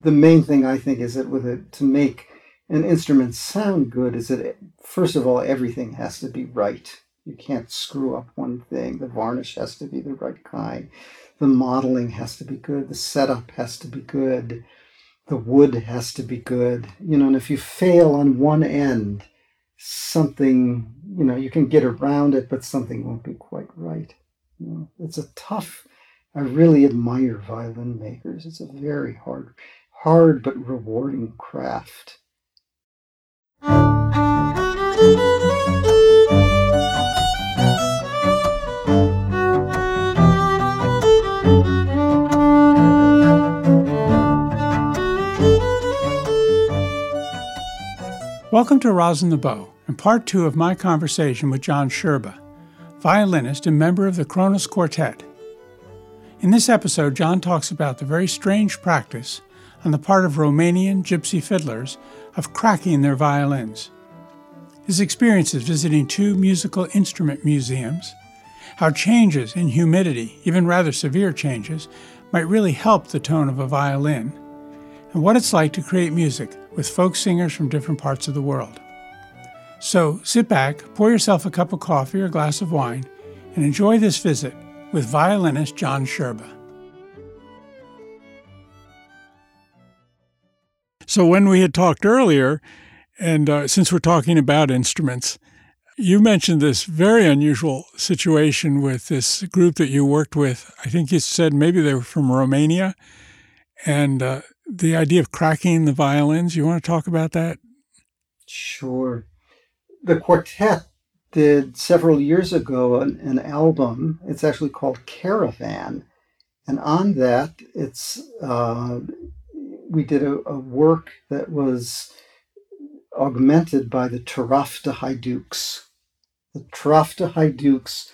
the main thing I think is that with it to make an instrument sound good is that it, first of all everything has to be right. You can't screw up one thing. The varnish has to be the right kind. The modeling has to be good. The setup has to be good. The wood has to be good. You know, and if you fail on one end, something, you know, you can get around it, but something won't be quite right. You know, it's a tough, I really admire violin makers. It's a very hard, hard but rewarding craft. Welcome to Rosin the Bow and part two of my conversation with John Sherba, violinist and member of the Kronos Quartet. In this episode, John talks about the very strange practice on the part of Romanian gypsy fiddlers of cracking their violins, his experiences visiting two musical instrument museums, how changes in humidity, even rather severe changes, might really help the tone of a violin, and what it's like to create music with folk singers from different parts of the world. So sit back, pour yourself a cup of coffee or a glass of wine, and enjoy this visit with violinist John Sherba. So, when we had talked earlier, and uh, since we're talking about instruments, you mentioned this very unusual situation with this group that you worked with. I think you said maybe they were from Romania. And uh, the idea of cracking the violins. You want to talk about that? Sure. The quartet did several years ago an, an album. It's actually called Caravan, and on that, it's uh, we did a, a, work that was augmented by the Taraf de Haïdouks. The Taraf de Haïdouks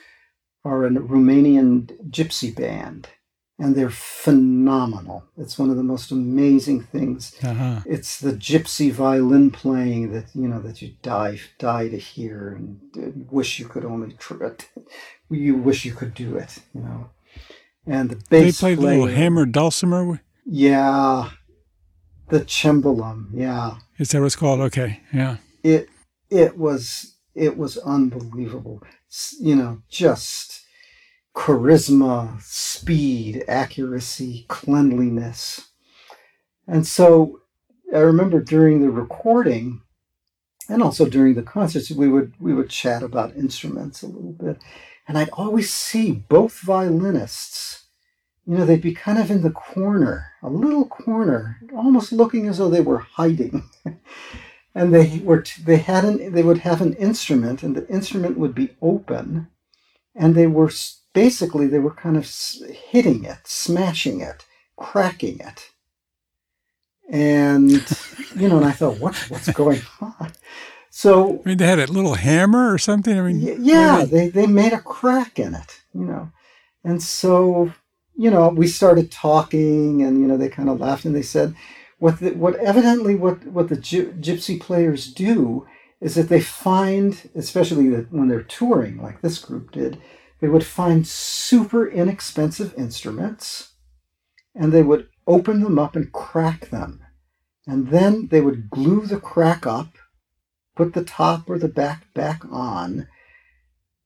are a Romanian gypsy band and they're phenomenal. It's one of the most amazing things. Uh-huh. It's the gypsy violin playing that you know that you die die to hear and wish you could only it. You wish you could do it, you know. And the bass they play player, little hammer dulcimer. Yeah, the cembalo. Yeah, is that what's called? Okay, yeah. It it was it was unbelievable. You know, just charisma, speed, accuracy, cleanliness. And so I remember during the recording and also during the concerts we would we would chat about instruments a little bit. And I'd always see both violinists, you know, they'd be kind of in the corner, a little corner, almost looking as though they were hiding. and they were they had an they would have an instrument and the instrument would be open and they were basically they were kind of hitting it, smashing it, cracking it. And you know, and I thought, what what's going on? So I mean, they had a little hammer or something. I mean, yeah, they they made a crack in it, you know, and so you know we started talking, and you know they kind of laughed and they said, what the, what evidently what what the gypsy players do is that they find, especially when they're touring like this group did, they would find super inexpensive instruments and they would open them up and crack them. And then they would glue the crack up, put the top or the back back on.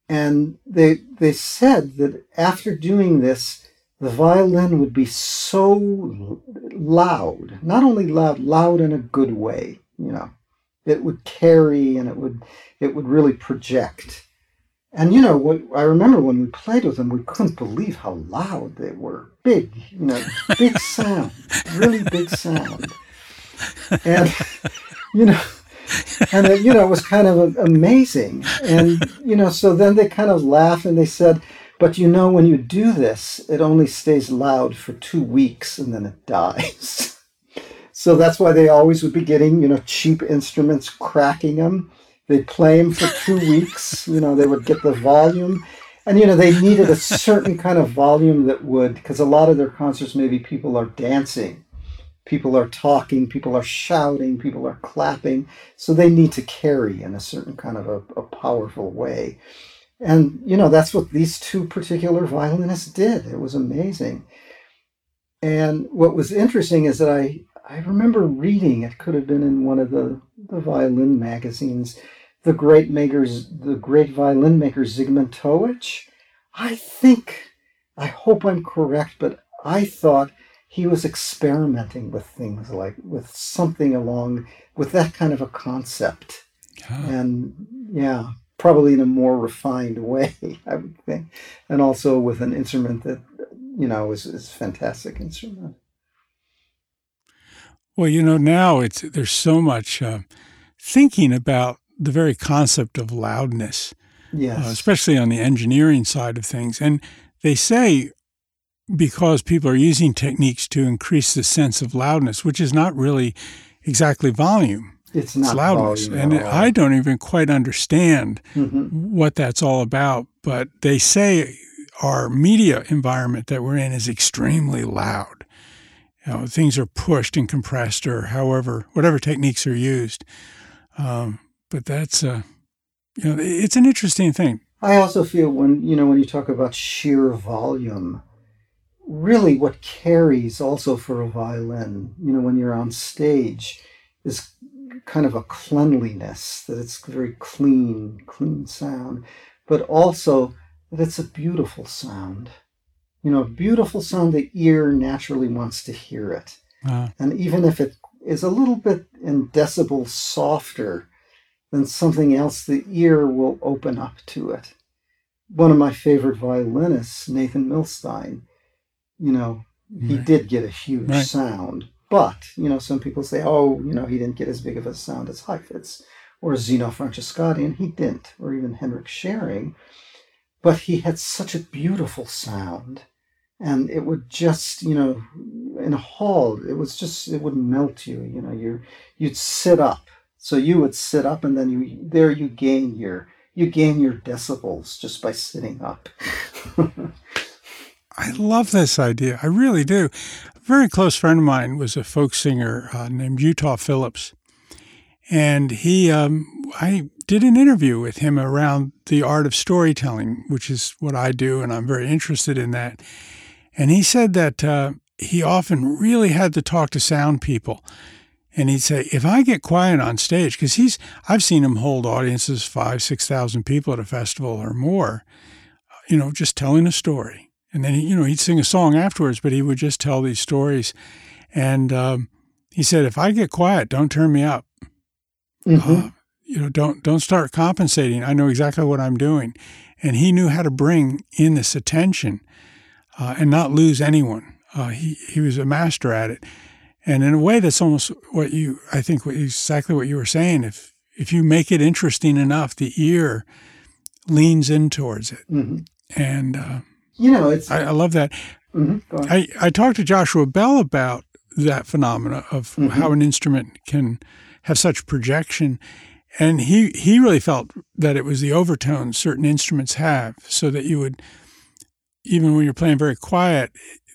And they, they said that after doing this, the violin would be so loud, not only loud, loud in a good way, you know. It would carry and it would it would really project. And you know, what I remember when we played with them, we couldn't believe how loud they were. Big, you know, big sound, really big sound. And you know, and it, you know, it was kind of amazing. And you know, so then they kind of laughed and they said, "But you know, when you do this, it only stays loud for two weeks and then it dies." so that's why they always would be getting, you know, cheap instruments, cracking them They'd play them for two weeks. You know, they would get the volume. And, you know, they needed a certain kind of volume that would, because a lot of their concerts, maybe people are dancing, people are talking, people are shouting, people are clapping. So they need to carry in a certain kind of a, a powerful way. And, you know, that's what these two particular violinists did. It was amazing. And what was interesting is that I, I remember reading, it could have been in one of the, the violin magazines, the great makers, the great violin maker Zygmuntowicz. I think, I hope I'm correct, but I thought he was experimenting with things like with something along with that kind of a concept. Ah. And yeah, probably in a more refined way, I would think. And also with an instrument that, you know, is, is a fantastic instrument. Well, you know, now it's there's so much uh, thinking about the very concept of loudness, yes. uh, especially on the engineering side of things. And they say because people are using techniques to increase the sense of loudness, which is not really exactly volume. It's not it's loudness. And all. I don't even quite understand Mhm. what that's all about. But they say our media environment that we're in is extremely loud. You know, things are pushed and compressed, or however, whatever techniques are used. Um, but that's, uh, you know, it's an interesting thing. I also feel when you know when you talk about sheer volume, really what carries also for a violin, you know, when you're on stage, is kind of a cleanliness that it's very clean, clean sound, but also that it's a beautiful sound. You know, a beautiful sound the ear naturally wants to hear it. Uh, And even if it is a little bit in decibel softer than something else, the ear will open up to it. One of my favorite violinists, Nathan Milstein, you know, he Right. did get a huge Right. sound. But, you know, some people say, oh, you know, he didn't get as big of a sound as Heifetz or Zino Francescatti, and he didn't, or even Henryk Szeryng. But he had such a beautiful sound and it would just you know in a hall it was just it would melt you you know you you'd sit up so you would sit up and then you there you gain your you gain your decibels just by sitting up I love this idea. I really do. Very close friend of mine was a folk singer uh, named Utah Phillips. And he, um, I did an interview with him around the art of storytelling, which is what I do, and I'm very interested in that. And he said that uh, he often really had to talk to sound people. And he'd say, if I get quiet on stage, because he's, I've seen him hold audiences, five, 6,000 people at a festival or more, you know, just telling a story. And then, he, you know, he'd sing a song afterwards, but he would just tell these stories. And um, he said, if I get quiet, don't turn me up. Mhm. Uh, you know, don't don't start compensating. I know exactly what I'm doing, and he knew how to bring in this attention uh, and not lose anyone. Uh, he he was a master at it, and in a way, that's almost what you I think exactly what you were saying. If if you make it interesting enough, the ear leans in towards it, Mhm. and uh, you know it's I, I love that. mhm. I, I talked to Joshua Bell about that phenomena of Mhm. how an instrument can have such projection. And he, he really felt that it was the overtones certain instruments have, so that you would, even when you're playing very quiet,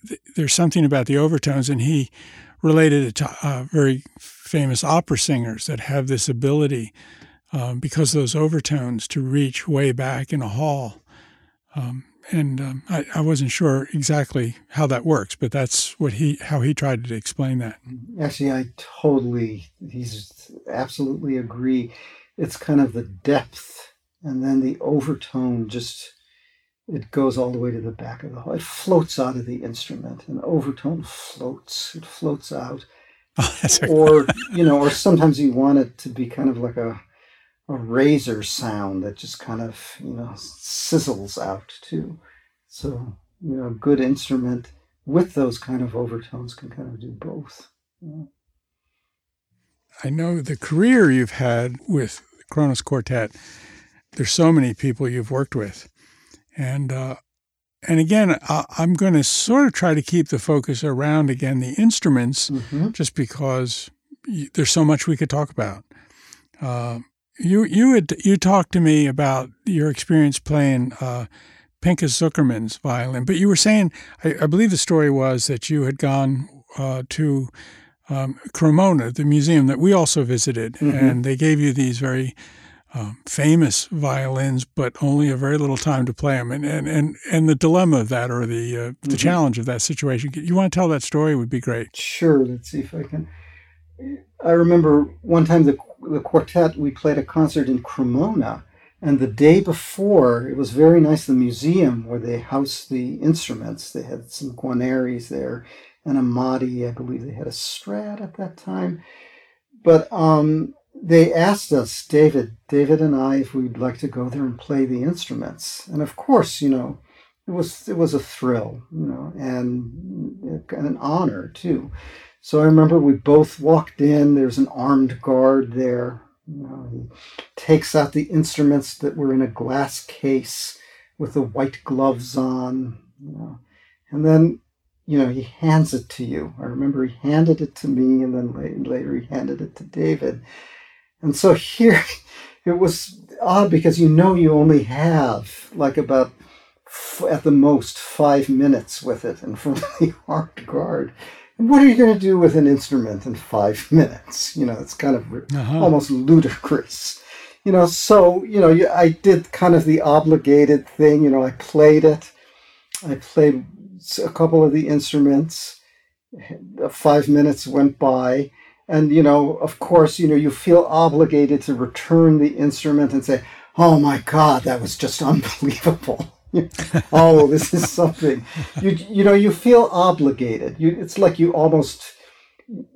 th- there's something about the overtones. And he related it to uh, very famous opera singers that have this ability, um, because of those overtones, to reach way back in a hall. Um, and um, I, I wasn't sure exactly how that works, but that's what he how he tried to explain that. Actually, I totally, he's absolutely agree. It's kind of the depth, and then the overtone just, it goes all the way to the back of the hall. It floats out of the instrument, and overtone floats. It floats out, Oh, or you know, or sometimes you want it to be kind of like a, a razor sound that just kind of you know sizzles out too. So you know, a good instrument with those kind of overtones can kind of do both. Yeah. I know the career you've had with the Kronos Quartet. There's so many people you've worked with, and uh, and again, I, I'm going to sort of try to keep the focus around again the instruments, Mhm. just because y- there's so much we could talk about. Uh, you you had you talked to me about your experience playing uh, Pinchas Zukerman's violin, but you were saying I, I believe the story was that you had gone uh, to um, Cremona, the museum that we also visited, Mhm. and they gave you these very um, famous violins, but only a very little time to play them, and and and, and the dilemma of that, or the uh, the Mhm. challenge of that situation. You want to tell that story? Would be great. Sure. Let's see if I can. I remember one time the the quartet we played a concert in Cremona, and the day before it was very nice. The museum where they housed the instruments, they had some Guarneris there, and a Amati. I believe they had a Strad at that time, but um, they asked us, David, David and I, if we'd like to go there and play the instruments, and of course, you know. It was it was a thrill, you know, and an honor too. So I remember we both walked in. There's an armed guard there. You know, he takes out the instruments that were in a glass case with the white gloves on. You know, and then you know he hands it to you. I remember he handed it to me, and then later he handed it to David. And so here, it was odd because you know you only have like about at the most five minutes with it in front of the armed guard what are you going to do with an instrument in five minutes? You know, it's kind of uh-huh. almost ludicrous. You know, so, you know, I did kind of the obligated thing. You know, I played it. I played a couple of the instruments. Five minutes went by. And, you know, of course, you know, you feel obligated to return the instrument and say, oh my God, that was just unbelievable. oh, this is something. You you know you feel obligated. You it's like you almost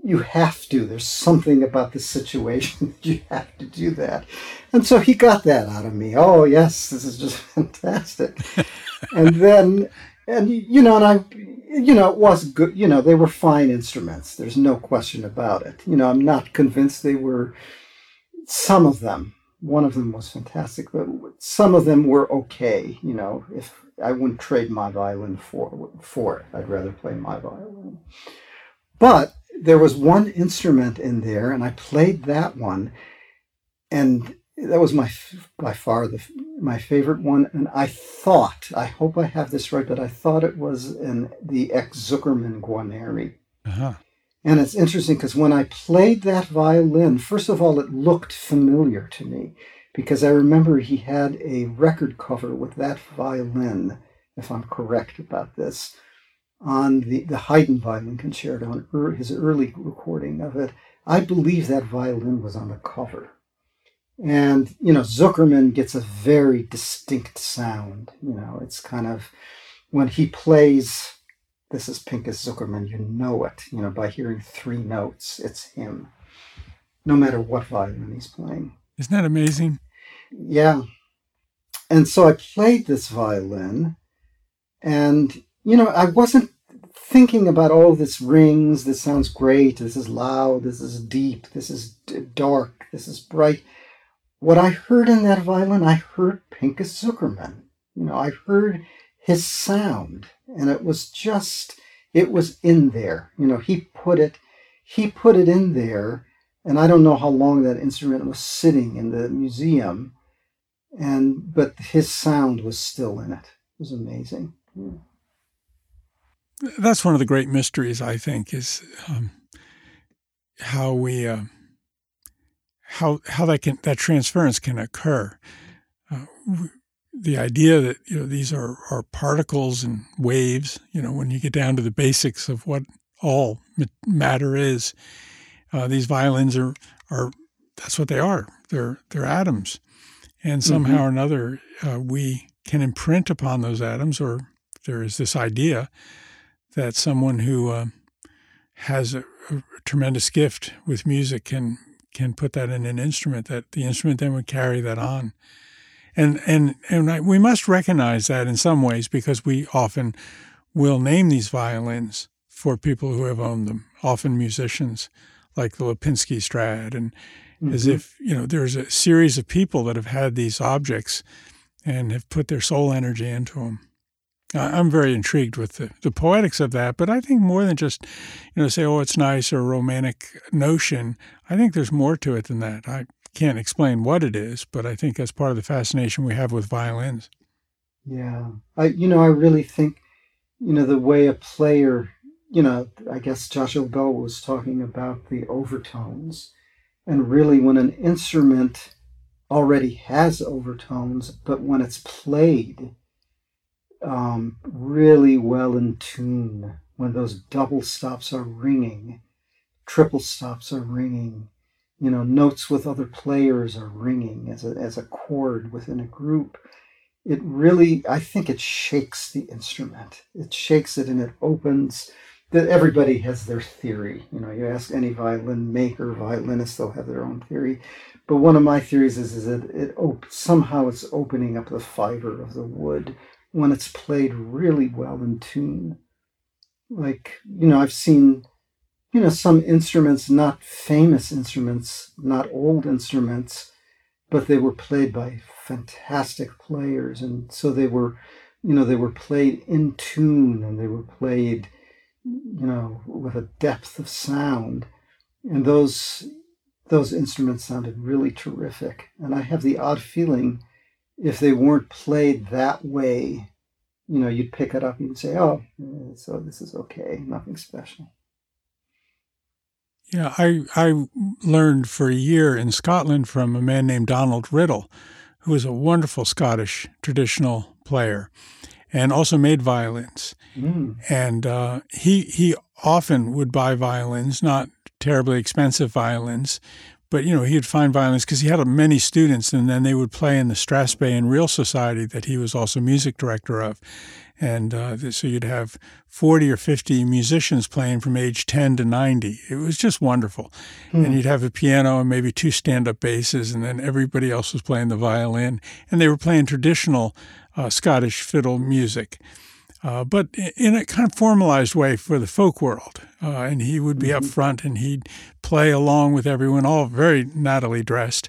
you have to. There's something about the situation that you have to do that. And so he got that out of me. Oh yes, this is just fantastic. and then and you know and I you know it was good. You know they were fine instruments. There's no question about it. You know I'm not convinced they were some of them one of them was fantastic, but some of them were okay. You know, if I wouldn't trade my violin for for it, I'd rather play my violin. But there was one instrument in there, and I played that one, and that was my by far the my favorite one. And I thought, I hope I have this right, but I thought it was in the ex Zukerman Guarneri. Uh-huh. And it's interesting because when I played that violin, first of all, it looked familiar to me because I remember he had a record cover with that violin, if I'm correct about this, on the, the Haydn violin concerto, on er, his early recording of it. I believe that violin was on the cover. And, you know, Zukerman gets a very distinct sound. You know, it's kind of when he plays this is Pinchas Zukerman. You know it, you know, by hearing three notes. It's him, no matter what violin he's playing. Isn't that amazing? Yeah. And so I played this violin, and, you know, I wasn't thinking about all oh, this rings, this sounds great, this is loud, this is deep, this is dark, this is bright. What I heard in that violin, I heard Pinchas Zukerman. You know, I heard his sound and it was just it was in there. You know he put it he put it in there and i don't know how long that instrument was sitting in the museum and but his sound was still in it. It was amazing. That's one of the great mysteries i think is um, how we uh, how how that can that transference can occur. Uh, the idea that you know these are, are particles and waves you know when you get down to the basics of what all matter is uh, these violins are are that's what they are. They're they're atoms. And somehow mm-hmm. or another uh, we can imprint upon those atoms or there is this idea that someone who uh, has a, a, tremendous gift with music can can put that in an instrument that the instrument then would carry that on and and and I, we must recognize that in some ways because we often will name these violins for people who have owned them, often musicians like the Lipinski Strad, and mm-hmm. as if you know there's a series of people that have had these objects and have put their soul energy into them. I'm very intrigued with the, the poetics of that, but I think more than just, you know, say, oh, it's nice or a romantic notion. I think there's more to it than that. I can't explain what it is, but I think that's part of the fascination we have with violins. Yeah. I you know, I really think, you know, the way a player, you know, I guess Joshua Bell was talking about the overtones. And really when an instrument already has overtones, but when it's played um, really well in tune, when those double stops are ringing, triple stops are ringing, you know, notes with other players are ringing as a, as a chord within a group. It really, I think it shakes the instrument. It shakes it and it opens that everybody has their theory. You know, you ask any violin maker, violinist, they'll have their own theory. But one of my theories is, is that it op- somehow it's opening up the fiber of the wood when it's played really well in tune. Like, you know, I've seen, you know, some instruments, not famous instruments, not old instruments, but they were played by fantastic players. And so they were, you know, they were played in tune and they were played you know, with a depth of sound. And those those instruments sounded really terrific. And I have the odd feeling if they weren't played that way, you know, you'd pick it up and say, oh, so this is okay, nothing special. Yeah, I, I learned for a year in Scotland from a man named Donald Riddle, who was a wonderful Scottish traditional player and also made violins. Mm. And uh, he he often would buy violins, not terribly expensive violins, but you know he'd find violins because he had many students, and then they would play in the Strathspey Reel Society that he was also music director of. And uh, so you'd have 40 or 50 musicians playing from age 10 to 90. It was just wonderful. Mm. And you'd have a piano and maybe two stand up basses, and then everybody else was playing the violin. And they were playing traditional uh, Scottish fiddle music. Uh, but in a kind of formalized way for the folk world. Uh, and he would be mm-hmm. up front and he'd play along with everyone, all very nattily dressed,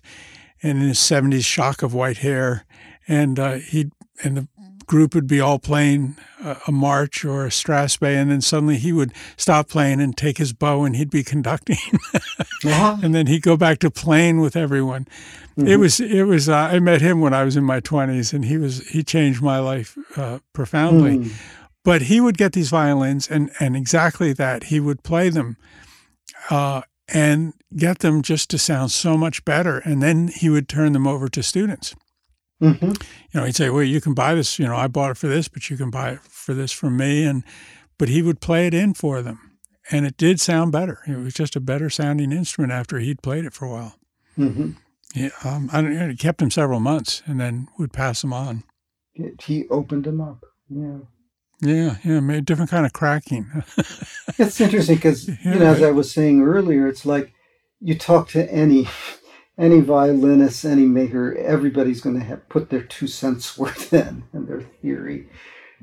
and in his 70s shock of white hair. And uh, he'd and the group would be all playing a, a march or a Strathspey, and then suddenly he would stop playing and take his bow and he'd be conducting, uh-huh. and then he'd go back to playing with everyone. Mm-hmm. It was it was. Uh, I met him when I was in my twenties, and he was he changed my life uh, profoundly. Mm. But he would get these violins, and and exactly that he would play them. Uh, and get them just to sound so much better. And then he would turn them over to students. Mm-hmm. You know, he'd say, "Well, you can buy this. You know, I bought it for this, but you can buy it for this from me." And but he would play it in for them, and it did sound better. It was just a better sounding instrument after he'd played it for a while. Mm-hmm. Yeah, um, I don't, it kept him several months, and then would pass them on. He opened them up. Yeah. Yeah, yeah, made a different kind of cracking. it's interesting because, yeah, you know, right. as I was saying earlier, it's like you talk to any any violinist, any maker, everybody's going to have put their two cents worth in and their theory.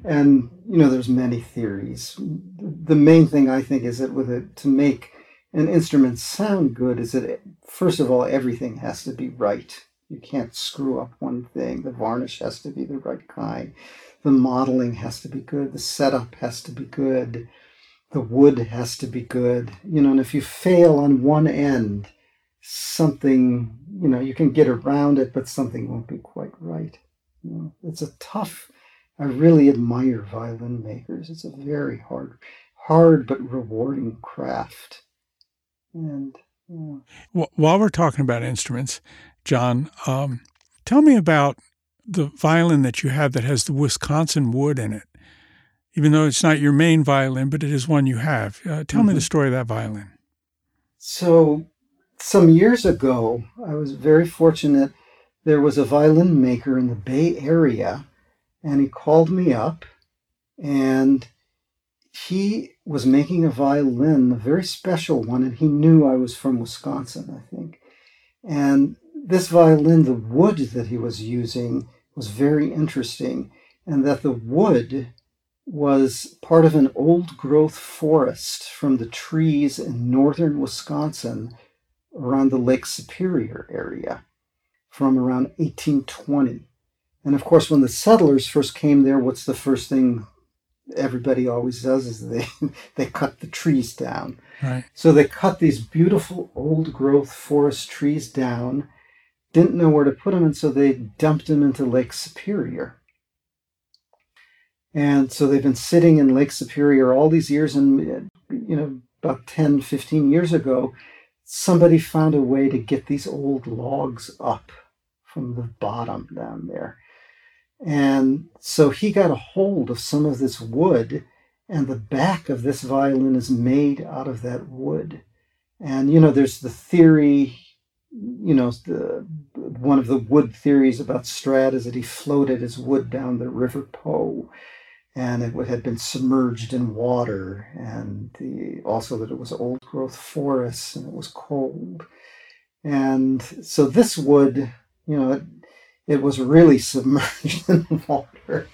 And you know, there's many theories. The main thing I think is that with it to make an instrument sound good is that first of all everything has to be right. You can't screw up one thing. The varnish has to be the right kind. The modeling has to be good. The setup has to be good. The wood has to be good. You know, and if you fail on one end, something, you know, you can get around it, but something won't be quite right. You know, it's a tough, I really admire violin makers. It's a very hard, hard but rewarding craft. And, yeah. well, while we're talking about instruments, John, um, tell me about the violin that you have that has the Wisconsin wood in it. Even though it's not your main violin, but it is one you have. Uh, tell mm-hmm. me the mm-hmm. story of that violin. So some years ago, I was very fortunate. There was a violin maker in the Bay Area, and he called me up, and he was making a violin, a very special one, and he knew I was from Wisconsin, I think. And this violin, the wood that he was using was very interesting, and that the wood was part of an old growth forest from the trees in northern Wisconsin around the Lake Superior area from around 1820. And of course, when the settlers first came there, what's the first thing everybody always does is they they cut the trees down. Right. So they cut these beautiful old growth forest trees down, didn't know where to put them, and so they dumped them into Lake Superior. And so they've been sitting in Lake Superior all these years, and you know, about 10, 15 years ago, somebody found a way to get these old logs up from the bottom down there. And so he got a hold of some of this wood, and the back of this violin is made out of that wood. And you know, there's the theory, you know, the one of the wood theories about Strad is that he floated his wood down the River Po, and it had been submerged in water, and the, also that it was old growth forests and it was cold. And so this wood, you know, it, it was really submerged in water.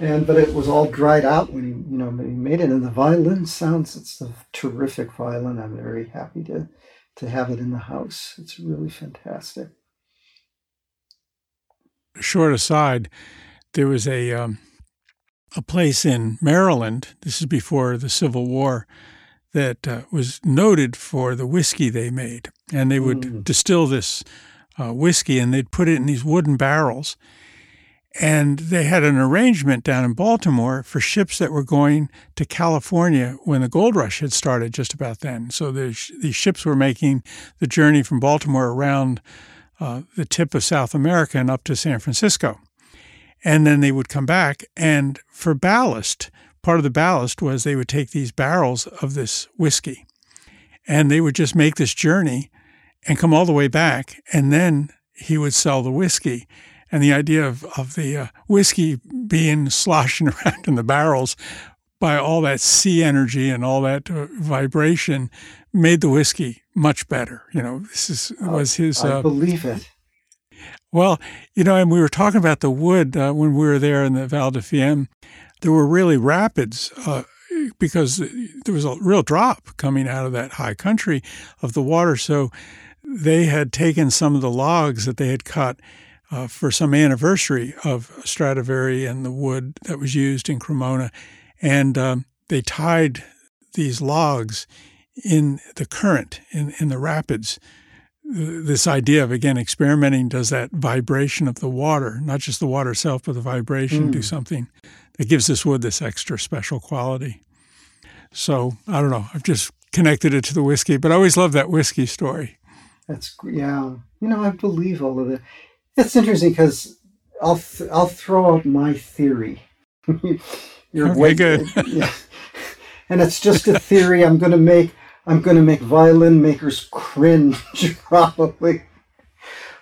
And but it was all dried out when he you know he made it and the violin sounds it's a terrific violin. I'm very happy to to have it in the house. It's really fantastic. Short aside there was a um, a place in maryland this is before the civil war that uh, was noted for the whiskey they made and they would mm. distill this uh, whiskey and they'd put it in these wooden barrels and they had an arrangement down in Baltimore for ships that were going to California when the gold rush had started just about then. So the, these ships were making the journey from Baltimore around uh, the tip of South America and up to San Francisco. And then they would come back. And for ballast, part of the ballast was they would take these barrels of this whiskey and they would just make this journey and come all the way back. And then he would sell the whiskey and the idea of, of the uh, whiskey being sloshing around in the barrels by all that sea energy and all that uh, vibration made the whiskey much better. You know, this is was his. I uh, believe it. Well, you know, and we were talking about the wood uh, when we were there in the Val di Fiemme. There were really rapids uh, because there was a real drop coming out of that high country of the water. So they had taken some of the logs that they had cut uh, for some anniversary of Stradivari and the wood that was used in Cremona. And um, they tied these logs in the current, in, in the rapids. This idea of, again, experimenting does that vibration of the water, not just the water itself, but the vibration, mm. do something that gives this wood this extra special quality. So I don't know. I've just connected it to the whiskey, but I always love that whiskey story. That's yeah. You know, I believe all of it. It's interesting because I'll th- I'll throw out my theory. You're okay, way good. yeah. And it's just a theory. I'm going to make I'm going to make violin makers cringe probably.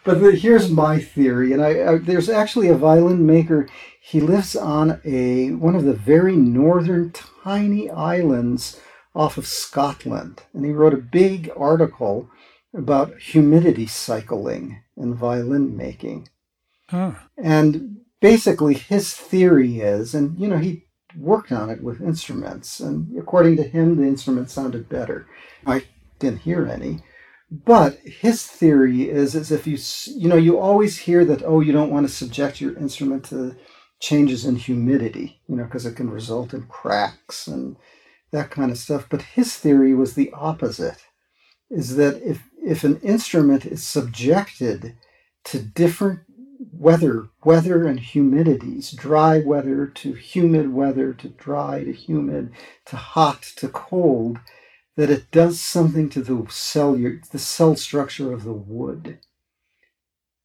But the, here's my theory, and I, I, there's actually a violin maker. He lives on a one of the very northern tiny islands off of Scotland, and he wrote a big article about humidity cycling and violin making. And basically, his theory is, and you know, he worked on it with instruments, and according to him, the instrument sounded better. I didn't hear any. But his theory is as if you, you know, you always hear that, oh, you don't want to subject your instrument to changes in humidity, you know, because it can result in cracks and that kind of stuff. But his theory was the opposite is that if if an instrument is subjected to different weather weather and humidities dry weather to humid weather to dry to humid to hot to cold that it does something to the cell the cell structure of the wood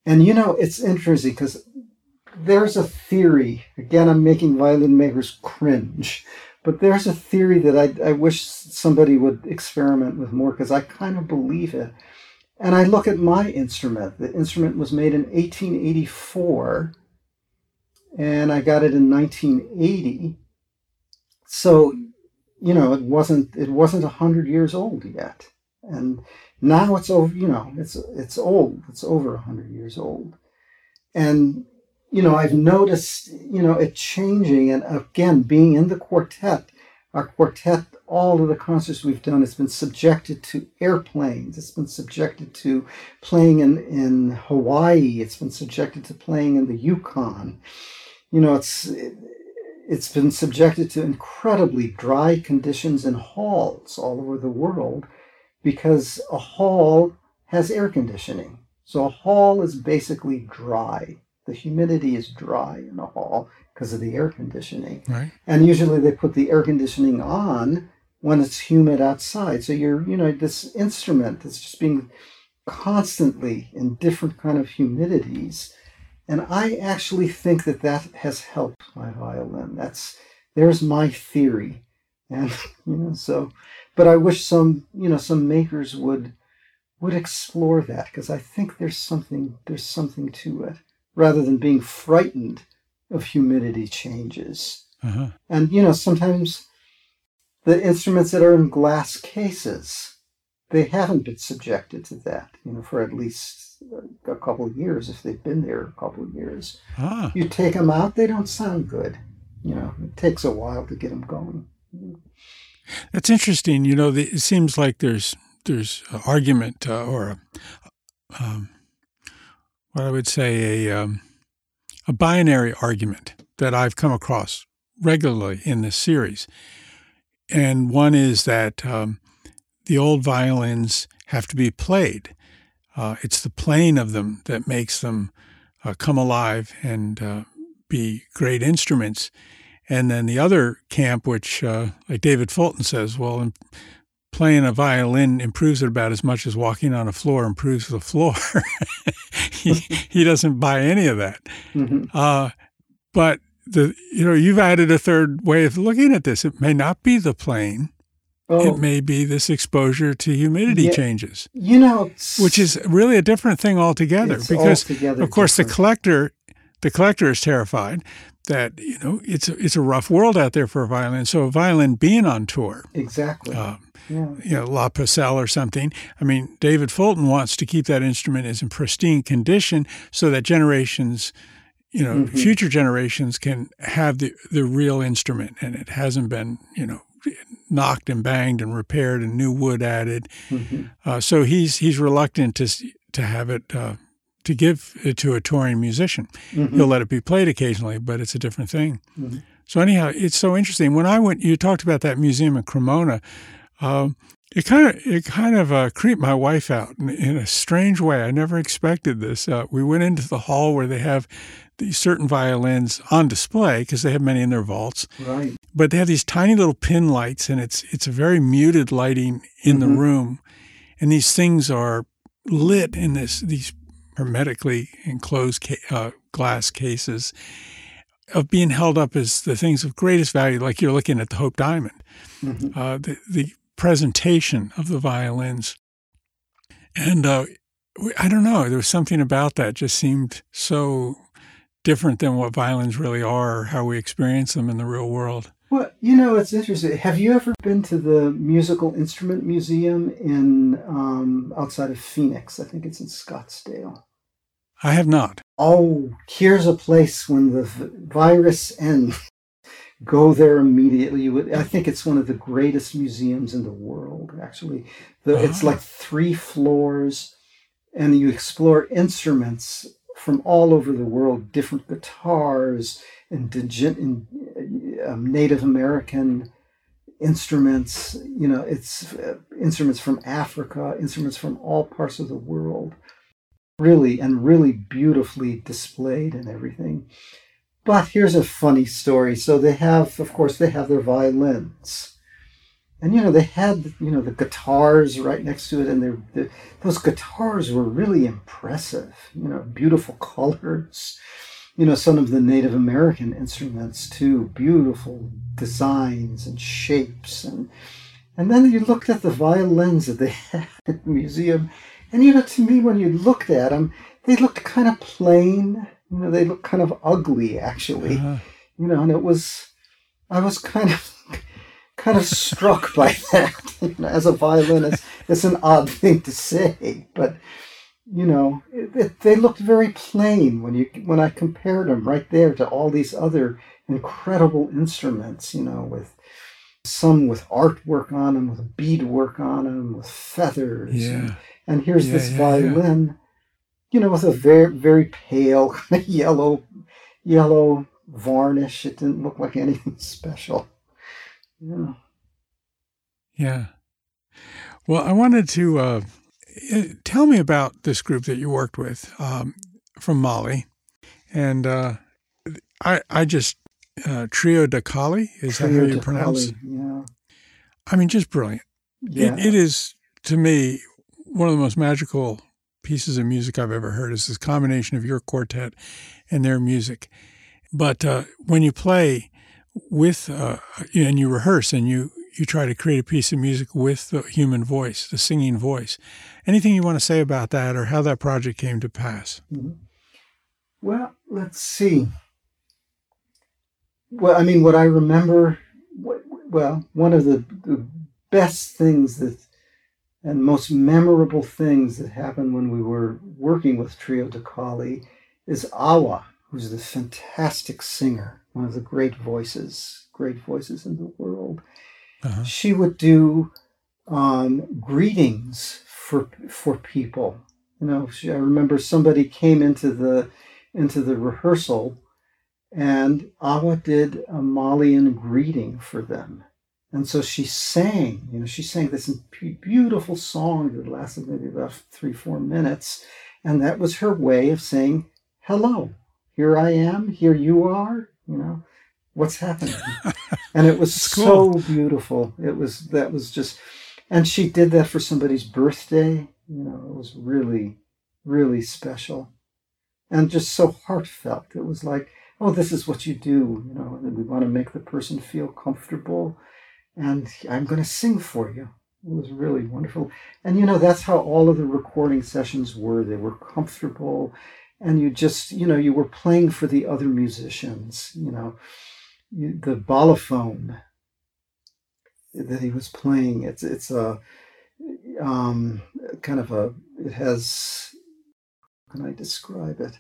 and you know it's interesting because there's a theory again i'm making violin makers cringe but there's a theory that I, I wish somebody would experiment with more because I kind of believe it. And I look at my instrument. The instrument was made in 1884, and I got it in 1980. So, you know, it wasn't it wasn't hundred years old yet, and now it's over. You know, it's it's old. It's over hundred years old, and you know, I've noticed, you know, it changing. And again, being in the quartet, our quartet, all of the concerts we've done, it's been subjected to airplanes. It's been subjected to playing in, in Hawaii. It's been subjected to playing in the Yukon. You know, it's it, it's been subjected to incredibly dry conditions in halls all over the world because a hall has air conditioning. So a hall is basically dry the humidity is dry in a hall because of the air conditioning. Right. And usually they put the air conditioning on when it's humid outside. So you're, you know, this instrument that's just being constantly in different kind of humidities. And I actually think that that has helped my violin. That's there's my theory. And you know, so but I wish some you know some makers would would explore that because I think there's something there's something to it rather than being frightened of humidity changes. Uh-huh. And you know sometimes the instruments that are in glass cases they haven't been subjected to that you know for at least a couple of years if they've been there a couple of years. Ah, You take them out, they don't sound good. You know, it takes a while to get them going. that's interesting. You know, the, it seems like there's there's an argument uh, or a, um, what I would say a um, a binary argument that I've come across regularly in this series, and one is that um, the old violins have to be played. Uh, it's the playing of them that makes them uh, come alive and uh, be great instruments. And then the other camp, which, uh, like David Fulton says, well, playing a violin improves it about as much as walking on a floor improves the floor. he, he doesn't buy any of that. Mhm. Uh, but the you know you've added a third way of looking at this. It may not be the plane. Oh, It may be this exposure to humidity Yeah. changes, you know, which is really a different thing altogether. because altogether of course the collector the collector is terrified that you know it's a, it's a rough world out there for a violin. So a violin being on tour, exactly. uh, yeah. you know, La Pucelle or something. I mean, David Fulton wants to keep that instrument as in pristine condition so that generations, you know, Mhm. future generations can have the, the real instrument and it hasn't been, you know, knocked and banged and repaired and new wood added. Mhm. Uh, so he's he's reluctant to to have it uh, to give it to a touring musician. Mhm. He'll let it be played occasionally, but it's a different thing. Mhm. So anyhow, it's so interesting. When I went, you talked about that museum in Cremona. Um, it kind of it kind of uh, creeped my wife out in, in a strange way. I never expected this. Uh, we went into the hall where they have these certain violins on display because they have many in their vaults, Right. but they have these tiny little pin lights, and it's it's a very muted lighting in the Mhm. room, and these things are lit in this these hermetically enclosed ca- uh, glass cases of being held up as the things of greatest value, like you're looking at the Hope Diamond, Mhm. uh, the, the presentation of the violins. And uh, I don't know, there was something about that just seemed so different than what violins really are or how we experience them in the real world. Well, you know, it's interesting. Have you ever been to the Musical Instrument Museum in um, outside of Phoenix? I think it's in Scottsdale. I have not. Oh, here's a place when the virus ends. Go there immediately. You would, I think it's one of the greatest museums in the world. Actually, the, it's Ah. like three floors, and you explore instruments from all over the world, different guitars, in, um, Native American instruments. You know, it's uh, instruments from Africa, instruments from all parts of the world really and really beautifully displayed and everything. But here's a funny story. So they have, of course, they have their violins, and you know they had you know the guitars right next to it, and they're, they those guitars were really impressive. You know, beautiful colors. You know, some of the Native American instruments too, beautiful designs and shapes, and and then you looked at the violins that they had at the museum, and you know, to me, when you looked at them, they looked kind of plain. You know, they looked kind of ugly, actually. Uh, You know, and it was, I was kind of, kind of struck by that. You know, as a violinist, it's an odd thing to say, but you know, it, it, they looked very plain when you when I compared them right there to all these other incredible instruments. You know, with some with artwork on them, with beadwork on them, with feathers. and- yeah. and here's Yeah, this yeah, violin, you know, with a very very pale kind of yellow yellow varnish. It didn't look like anything special. Yeah. Yeah. Well, I wanted to uh, eh, tell me about this group that you worked with um, from Mali, and uh, I I just uh, Trio Da Kali is that how you pronounce? it? Kali, Yeah. I mean, just brilliant. Yeah. It, it is to me one of the most magical pieces of music I've ever heard. Is this combination of your quartet and their music. But uh, when you play with uh, and you rehearse and you you try to create a piece of music with the human voice, the singing voice. Anything you want to say about that or how that project came to pass? Mhm. Well, let's see. Well, I mean, what I remember, well, one of the, the best things that, and most memorable things that happened when we were working with Trio Da Kali is Awa, who's the fantastic singer, one of the great voices, great voices in the world. Uh-huh. She would do um, greetings for for people. You know, she, I remember somebody came into the into the rehearsal, and Awa did a Malian greeting for them, and so she sang. You know, she sang this beautiful song that lasted maybe about three four minutes, and that was her way of saying hello. Here I am. Here you are. You know, what's happening? and it was cool. so beautiful. It was that was just, and she did that for somebody's birthday. You know, it was really, really special, and just so heartfelt. It was like, oh, this is what you do. You know, and we want to make the person feel comfortable, and I'm going to sing for you. It was really wonderful, and you know that's how all of the recording sessions were. They were comfortable, and you just, you know, you were playing for the other musicians. You know. The balafon that he was playing it's it's a um kind of a it has how can i describe it?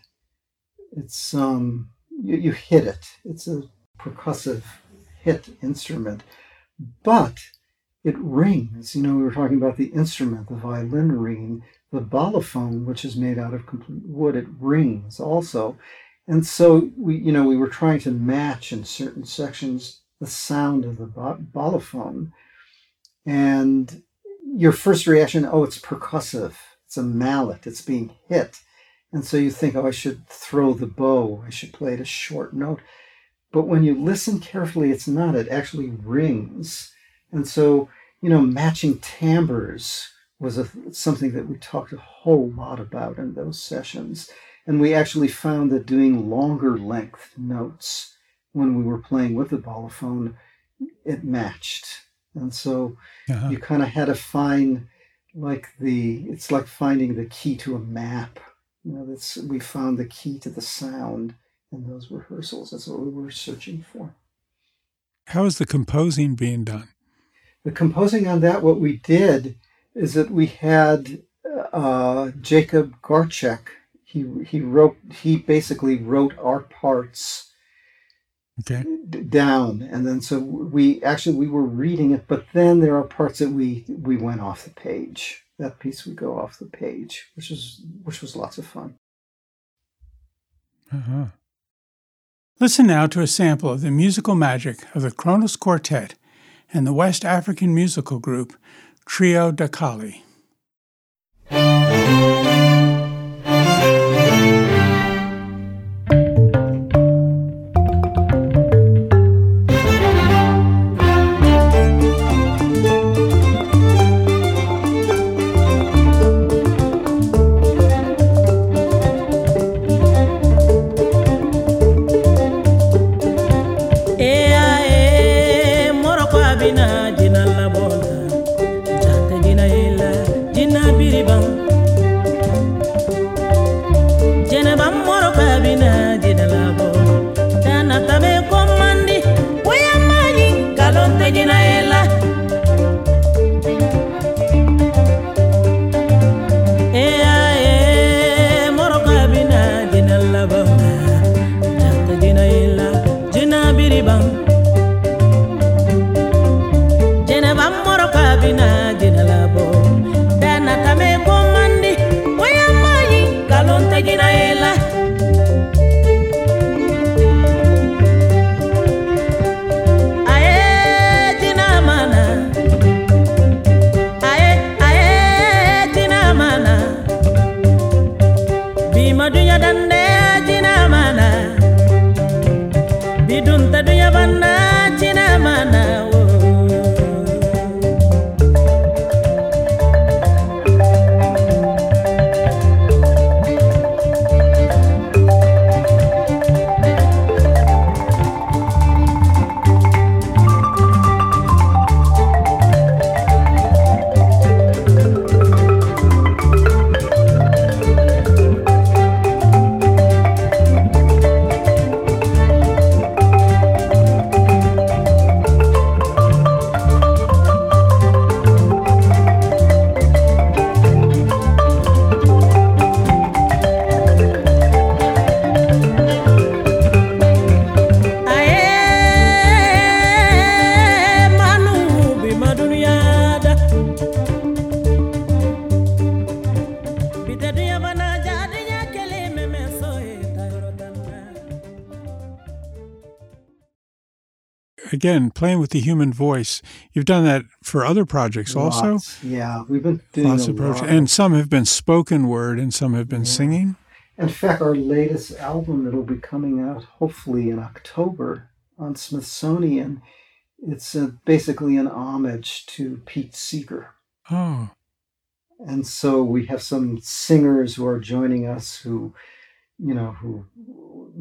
It's um you, you hit it. It's a percussive hit instrument but it rings. You know we were talking about the instrument the violin ringing the balafon, which is made out of complete wood it rings also and so we, you know, we were trying to match in certain sections the sound of the balafon. And your first reaction, oh, it's percussive. It's a mallet. It's being hit. And so you think, oh, I should throw the bow. I should play it a short note. But when you listen carefully, it's not. It actually rings. And so, you know, matching timbres was a, something that we talked a whole lot about in those sessions. And we actually found that doing longer length notes when we were playing with the balafon, it matched. And so Uh-huh. you kind of had to find like the it's like finding the key to a map. You know, that's we found the key to the sound in those rehearsals. That's what we were searching for. How is the composing being done? The composing on that, what we did is that we had uh, Jacob Garchik. He he wrote he basically wrote our parts Okay. d- down, and then so we actually we were reading it, but then there are parts that we we went off the page. That piece would go off the page, which was which was lots of fun. Uh-huh. Listen now to a sample of the musical magic of the Kronos Quartet and the West African musical group Trio da Kali. Again, playing with the human voice. You've done that for other projects Lots. also. Yeah, we've been doing Lots a of projects, and some have been spoken word, and some have been Yeah. singing. In fact, our latest album that'll be coming out hopefully in October on Smithsonian, it's uh basically an homage to Pete Seeger. Oh, And so we have some singers who are joining us who, you know, who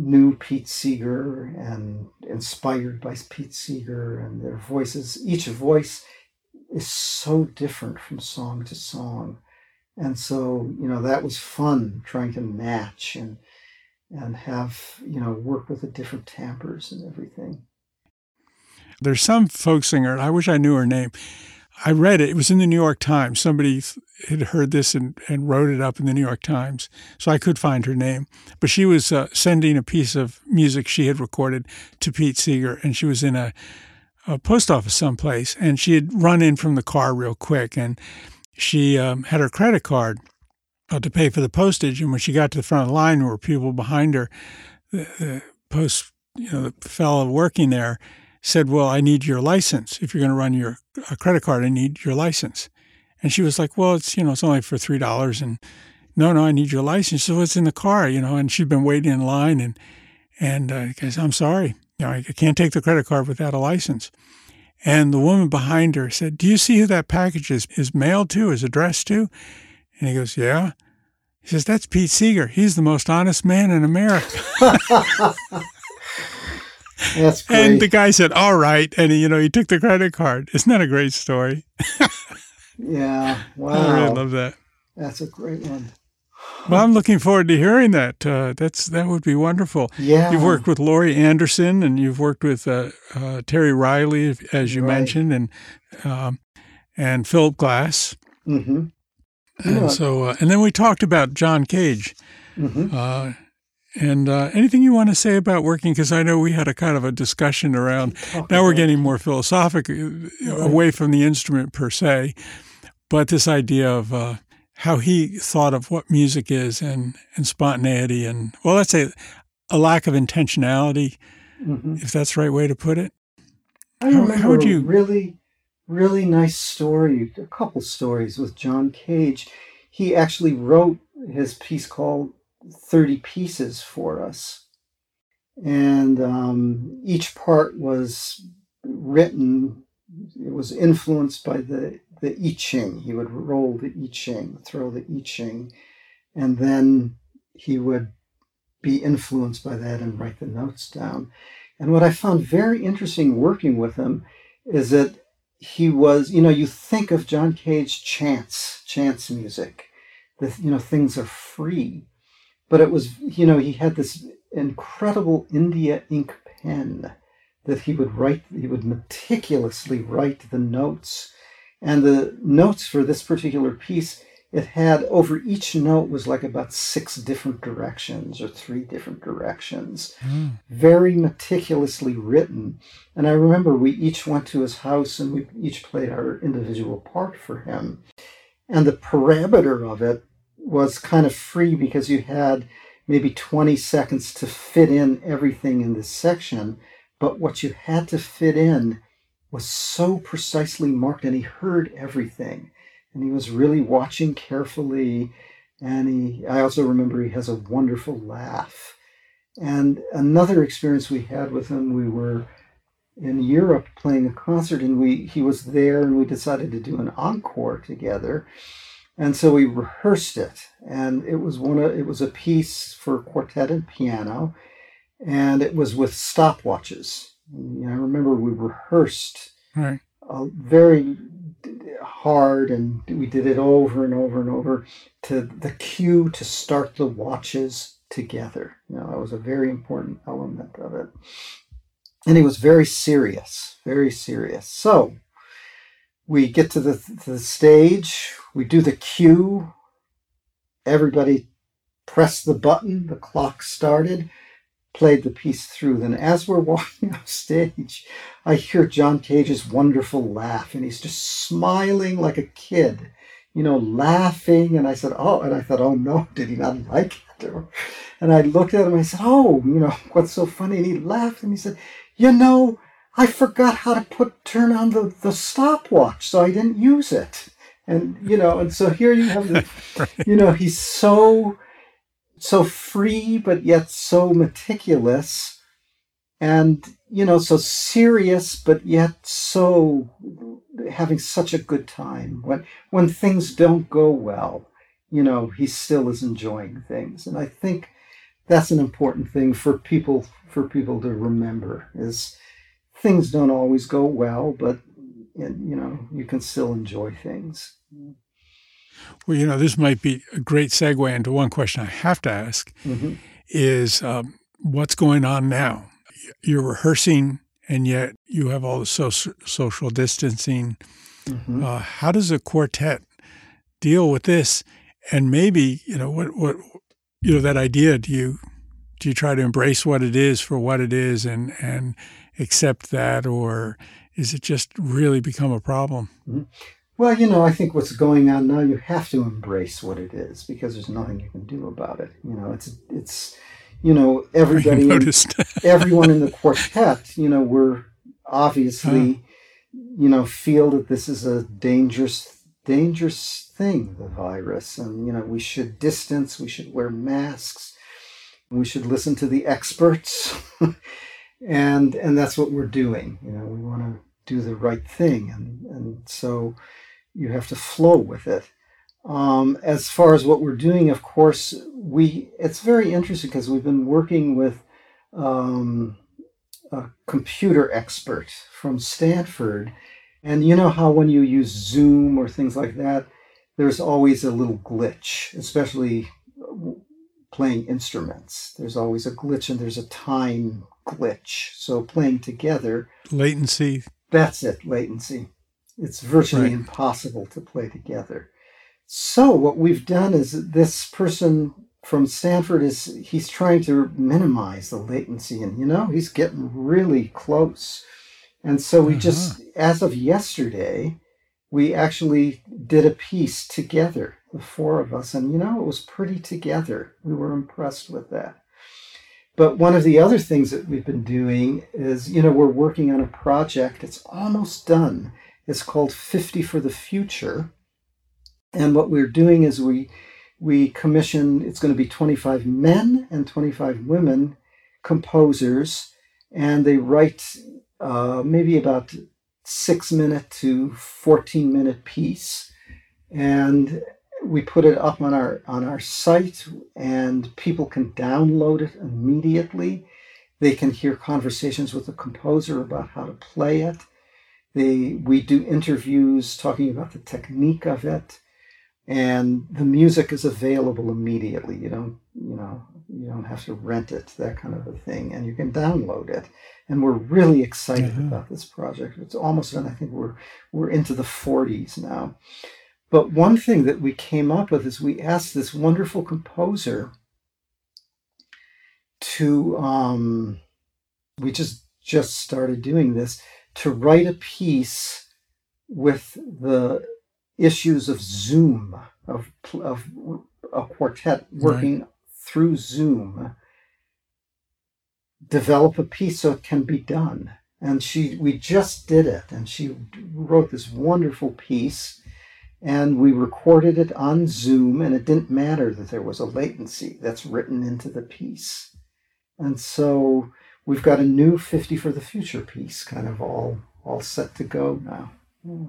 knew Pete Seeger and inspired by Pete Seeger and their voices. Each voice is so different from song to song. And so, you know, that was fun trying to match and and have, you know, work with the different timbres and everything. there's some folk singer. I wish I knew her name. I read it. It was in the New York Times. Somebody had heard this and, and wrote it up in the New York Times, so I could find her name. But she was uh, sending a piece of music she had recorded to Pete Seeger, and she was in a, a post office someplace, and she had run in from the car real quick, and she um, had her credit card uh, to pay for the postage. And when she got to the front of the line, there were people behind her. The, the post, you know, the fellow working there said, "Well, I need your license. If you're going to run your uh, credit card, I need your license." And she was like, "Well, it's you know, it's only for three dollars." And no, no, I need your license. So it's in the car, you know. And she'd been waiting in line, and and uh, guys, I'm sorry, you know, I can't take the credit card without a license. And the woman behind her said, "Do you see who that package is is mailed to, is addressed to?" And he goes, "Yeah." He says, "That's Pete Seeger. He's the most honest man in America." That's great. And the guy said, "All right," and you know he took the credit card. Isn't that a great story? yeah. Wow. I really love that. That's a great one. Well, I'm looking forward to hearing that. Uh, that's that would be wonderful. Yeah. You've worked with Laurie Anderson, and you've worked with uh, uh, Terry Riley, as you Right. mentioned, and um, and Philip Glass, Mm-hmm. and Yeah. so uh, and then we talked about John Cage. Mm-hmm. And uh, anything you want to say about working? Because I know we had a kind of a discussion around now we're getting more philosophic, uh, away from the instrument per se, but this idea of uh, how he thought of what music is and, and spontaneity and, well, let's say a lack of intentionality, hmm if that's the right way to put it. I How- remember how would a you- really, really nice story, a couple stories with John Cage. He actually wrote his piece called 30 Pieces for us. And um, each part was written, it was influenced by the, the I Ching. He would roll the I Ching, throw the I Ching, and then he would be influenced by that and write the notes down. And what I found very interesting working with him is that he was, you know, you think of John Cage chance, chance music, the, you know, things are free. But it was, you know, he had this incredible India ink pen that he would write, he would meticulously write the notes. And the notes for this particular piece, it had over each note was like about six different directions or three different directions hmm. very meticulously written. And I remember we each went to his house and we each played our individual part for him. And the parameter of it was kind of free because you had maybe 20 seconds to fit in everything in this section. But what you had to fit in was so precisely marked, and he heard everything. And he was really watching carefully. And he, I also remember he has a wonderful laugh. And another experience we had with him, we were in Europe playing a concert, and we he was there, and we decided to do an encore together. And so we rehearsed it, and it was one of it was a piece for quartet and piano, and it was with stopwatches. And, you know, I remember we rehearsed Right. uh, very hard and we did it over and over and over to the cue to start the watches together you know that was a very important element of it and it was very serious very serious so we get to the, to the stage we do the cue everybody pressed the button the clock started played the piece through. Then, as we're walking off stage, I hear John Cage's wonderful laugh, and he's just smiling like a kid, you know, laughing. And I said, "Oh," and I thought, "Oh no, did he not like it?" And I looked at him. and I said, "Oh, you know, what's so funny?" And he laughed, and he said, "You know." I forgot how to put turn on the, the stopwatch, so I didn't use it. And you know, and so here you have the, you know, he's so so free but yet so meticulous and you know so serious but yet so having such a good time. When when things don't go well you know he still is enjoying things. And i think that's an important thing for people for people to remember is things don't always go well but you know you can still enjoy things well, you know, this might be a great segue into one question I have to ask mm-hmm. is um, what's going on now? You're rehearsing, and yet you have all the so- social distancing. Mm-hmm. Uh, how does a quartet deal with this? And maybe, you know, what, what, you know, that idea, do you, do you try to embrace what it is for what it is and, and accept that, or is it just really become a problem? Mm-hmm. Well, you know, I think what's going on now, you have to embrace what it is because there's nothing you can do about it. You know, it's it's you know everybody, in, everyone in the quartet. You know, we're obviously, huh. you know, feel that this is a dangerous dangerous thing, the virus, and you know we should distance, we should wear masks, we should listen to the experts, and and that's what we're doing. You know, we want to do the right thing, and and so you have to flow with it. Um, as far as what we're doing, of course, we it's very interesting because we've been working with um, a computer expert from Stanford, and you know how when you use Zoom or things like that, there's always a little glitch, especially playing instruments. There's always a glitch and there's a time glitch. So playing together, latency. That's it, latency. It's virtually right. impossible to play together. So what we've done is this person from Stanford is he's trying to minimize the latency and you know he's getting really close. And so we uh-huh. just as of yesterday we actually did a piece together the four of us and you know it was pretty together. We were impressed with that. But one of the other things that we've been doing is, you know, we're working on a project. It's almost done. It's called 50 for the Future. And what we're doing is we we commission it's going to be 25 men and 25 women composers and they write uh, maybe about six minute to 14 minute piece and we put it up on our on our site and people can download it immediately they can hear conversations with the composer about how to play it they, we do interviews talking about the technique of it, and the music is available immediately. You don't, you know, you don't have to rent it, that kind of a thing, and you can download it. And we're really excited mm-hmm. about this project. It's almost done. I think we're we're into the 40s now. But one thing that we came up with is we asked this wonderful composer to um, we just just started doing this to write a piece with the issues of Zoom, of, of a quartet working right. through Zoom, develop a piece so it can be done. And she, we just did it, and she wrote this wonderful piece, and we recorded it on Zoom, and it didn't matter that there was a latency that's written into the piece. And so we've got a new 50 for the future piece kind of all all set to go now. Yeah.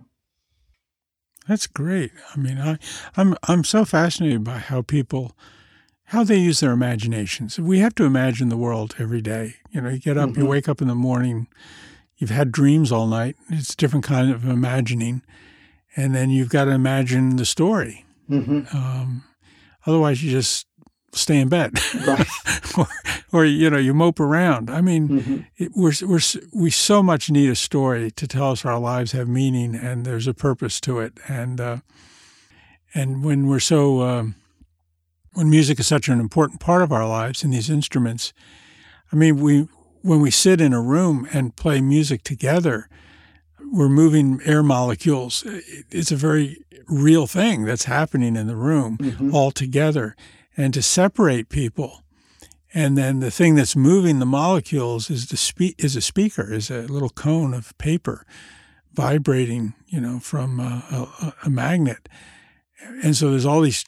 That's great. I mean, I, I'm I'm so fascinated by how people how they use their imaginations. We have to imagine the world every day. You know, you get up, mm-hmm. you wake up in the morning, you've had dreams all night. It's a different kind of imagining, and then you've got to imagine the story. Mm-hmm. Um, otherwise, you just stay in bed, right. or, or, you know you mope around. I mean, mm-hmm. it, we're we're we so much need a story to tell us our lives have meaning and there's a purpose to it. And uh, and when we're so uh, when music is such an important part of our lives and these instruments, I mean, we when we sit in a room and play music together, we're moving air molecules. It's a very real thing that's happening in the room mm-hmm. all together and to separate people and then the thing that's moving the molecules is the spe- is a speaker, is a little cone of paper vibrating, you know, from a, a, a magnet. And so there's all these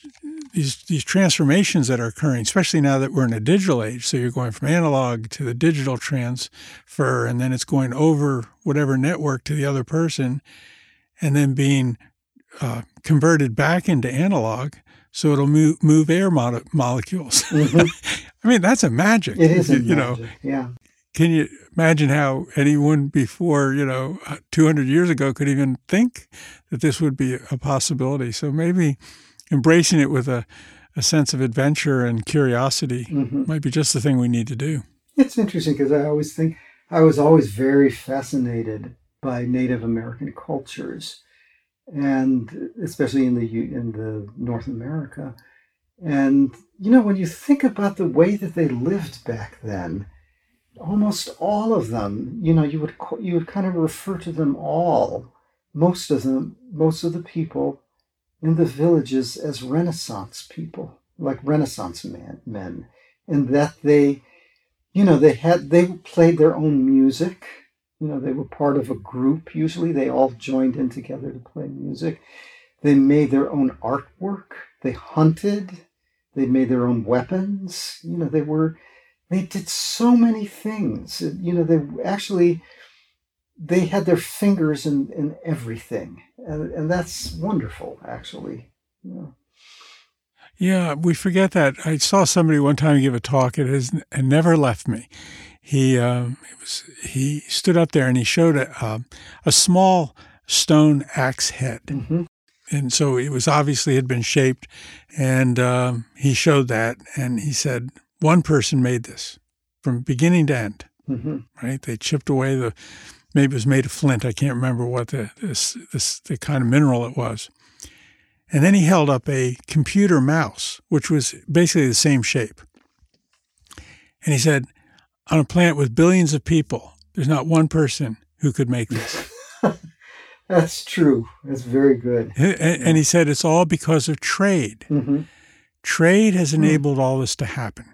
these these transformations that are occurring, especially now that we're in a digital age. So you're going from analog to the digital transfer, and then it's going over whatever network to the other person, and then being uh, converted back into analog so it'll move, move air mo- molecules. Mm-hmm. I mean, that's a magic. It is, you, you know. Yeah. Can you imagine how anyone before, you know, uh, 200 years ago could even think that this would be a possibility? So maybe embracing it with a, a sense of adventure and curiosity mm-hmm. might be just the thing we need to do. It's interesting because I always think I was always very fascinated by Native American cultures and especially in the in the North America. And you know, when you think about the way that they lived back then, almost all of them, you know, you would you would kind of refer to them all, most of them, most of the people in the villages as Renaissance people, like Renaissance man, men, and that they, you know, they had they played their own music you know, they were part of a group. Usually they all joined in together to play music. They made their own artwork. They hunted. They made their own weapons. You know, they were, they did so many things. You know, they actually, they had their fingers in, in everything. And, and that's wonderful, actually. Know. Yeah, we forget that. I saw somebody one time give a talk. It has it never left me he uh, was, he stood up there and he showed a, uh, a small stone axe head. Mm-hmm. And so it was obviously had been shaped, and um, he showed that, and he said one person made this from beginning to end. Mm-hmm. Right? They chipped away the maybe it was made of flint. I can't remember what the this, this the kind of mineral it was. And then he held up a computer mouse, which was basically the same shape. And he said, on a planet with billions of people, there's not one person who could make this. That's true. That's very good. And, and, he said it's all because of trade. Mm-hmm. Trade has hmm. enabled mm-hmm. all this to happen.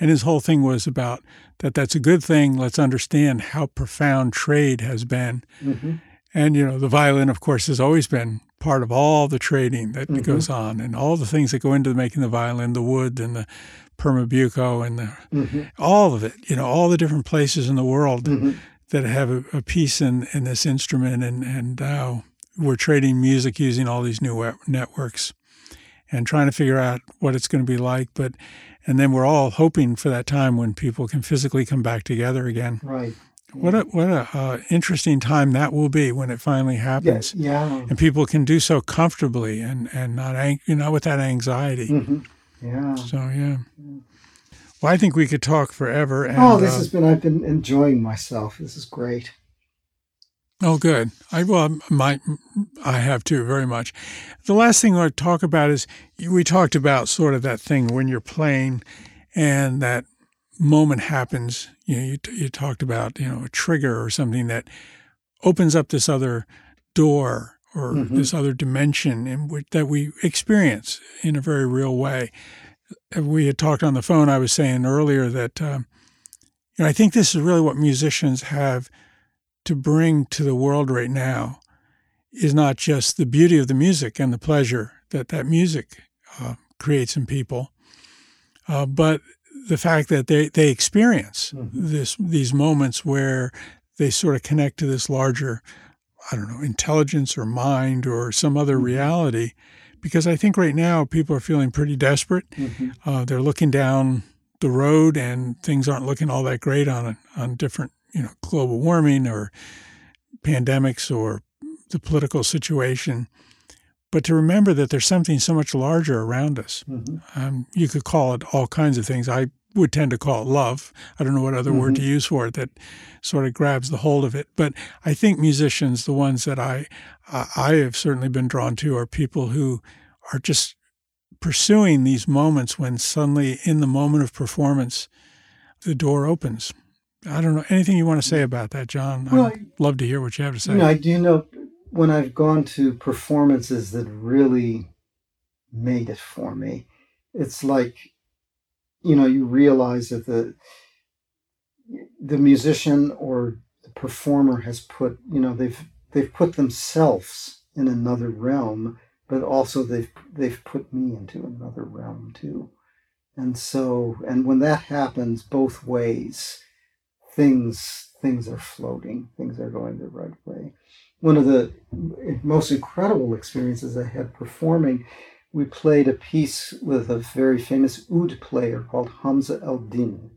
And his whole thing was about that that's a good thing. Let's understand how profound trade has been. Mm-hmm. And, you know, the violin, of course, has always been part of all the trading that mm-hmm. goes on and all the things that go into making the violin, the wood and the Pernambuco and the, mm-hmm. all of it, you know, all the different places in the world mm-hmm. that have a, a, piece in, in this instrument. And, and uh, we're trading music using all these new networks and trying to figure out what it's going to be like. But, and then we're all hoping for that time when people can physically come back together again. Right. What a what a uh, interesting time that will be when it finally happens. Yeah, yeah. And people can do so comfortably and and not ang- you know with that anxiety. Mm-hmm. Yeah. So yeah. Well, I think we could talk forever. And, oh, this uh, has been. I've been enjoying myself. This is great. Oh, good. I well, my I have too very much. The last thing I want to talk about is we talked about sort of that thing when you're playing, and that moment happens. You know, you you talked about you know a trigger or something that opens up this other door or mm-hmm. this other dimension in which that we experience in a very real way. We had talked on the phone. I was saying earlier that um, you know I think this is really what musicians have to bring to the world right now is not just the beauty of the music and the pleasure that that music uh, creates in people, uh, but the fact that they they experience mm-hmm. this these moments where they sort of connect to this larger I don't know, intelligence or mind or some other mm-hmm. reality. Because I think right now people are feeling pretty desperate. Mm-hmm. Uh, they're looking down the road and things aren't looking all that great on on different, you know, global warming or pandemics or the political situation. But to remember that there's something so much larger around us. Mm-hmm. Um, you could call it all kinds of things. I would tend to call it love. I don't know what other mm-hmm. word to use for it that sort of grabs the hold of it. But I think musicians, the ones that I I have certainly been drawn to, are people who are just pursuing these moments when suddenly, in the moment of performance, the door opens. I don't know anything you want to say about that, John. Well, I'd love to hear what you have to say. You know, I do know when I've gone to performances that really made it for me. It's like you know, you realize that the the musician or the performer has put, you know, they've they've put themselves in another realm, but also they've they've put me into another realm too. And so, and when that happens both ways, things things are floating, things are going the right way. One of the most incredible experiences I had performing, we played a piece with a very famous oud player called Hamza El Din.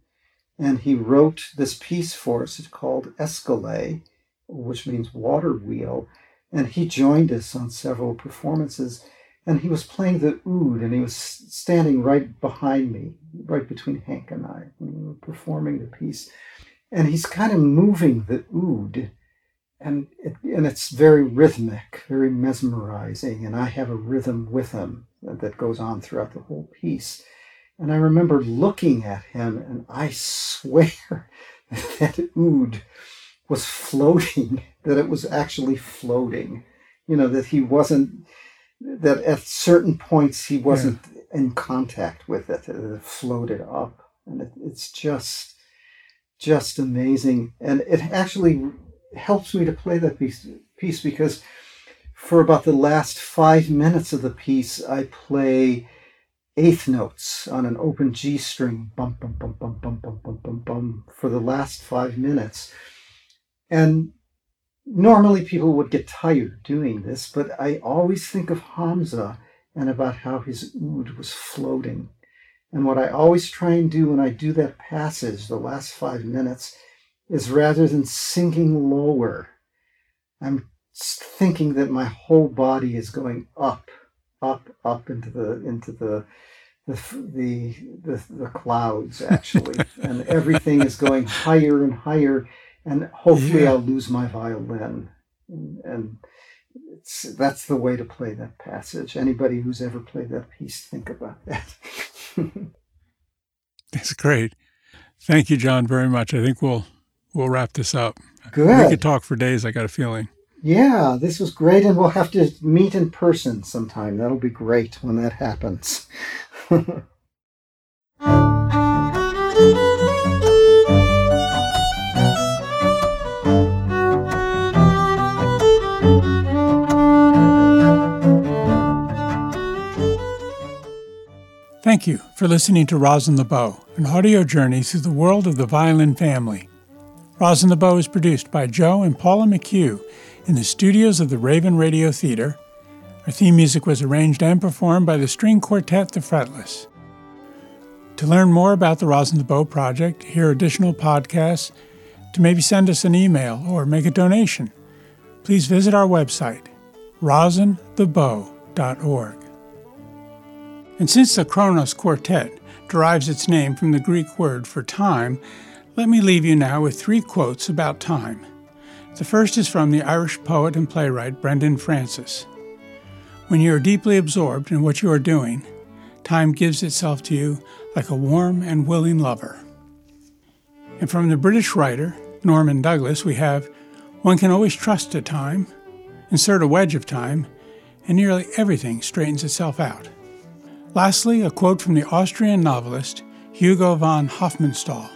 And he wrote this piece for us. It's called Escalay, which means water wheel. And he joined us on several performances. And he was playing the oud, and he was standing right behind me, right between Hank and I, when we were performing the piece. And he's kind of moving the oud, and it, and it's very rhythmic, very mesmerizing. And I have a rhythm with him that goes on throughout the whole piece. And I remember looking at him, and I swear that oud was floating, that it was actually floating. You know, that he wasn't, that at certain points he wasn't yeah. in contact with it. It floated up. And it, it's just, just amazing. And it actually helps me to play that piece, piece because for about the last five minutes of the piece, I play eighth notes on an open G string, bum, bum, bum, bum, bum, bum, bum, bum, bum, for the last five minutes. And normally people would get tired doing this, but I always think of Hamza and about how his oud was floating. And what I always try and do when I do that passage, the last five minutes, is rather than sinking lower, I'm thinking that my whole body is going up up up into the into the the the the, the clouds actually, and everything is going higher and higher, and hopefully yeah. I'll lose my violin, and, and it's that's the way to play that passage. Anybody who's ever played that piece, think about that. that's great. Thank you, John, very much. I think we'll we'll wrap this up. Good. We could talk for days. I got a feeling. Yeah, this was great, and we'll have to meet in person sometime. That'll be great when that happens. Thank you for listening to Rosin the Bow, an audio journey through the world of the violin family. Rosin the Bow is produced by Joe and Paula McHugh in the studios of the Raven Radio Theater. Our theme music was arranged and performed by the string quartet The Fretless. To learn more about the Rosin the Bow project, hear additional podcasts, to maybe send us an email or make a donation, please visit our website, rosinthebow.org. And since the Kronos Quartet derives its name from the Greek word for time, let me leave you now with three quotes about time. The first is from the Irish poet and playwright Brendan Francis. When you are deeply absorbed in what you are doing, time gives itself to you like a warm and willing lover. And from the British writer Norman Douglas, we have one can always trust to time, insert a wedge of time, and nearly everything straightens itself out. Lastly, a quote from the Austrian novelist Hugo von Hofmannsthal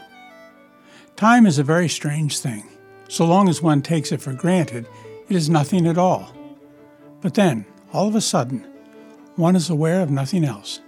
Time is a very strange thing. So long as one takes it for granted, it is nothing at all. But then, all of a sudden, one is aware of nothing else.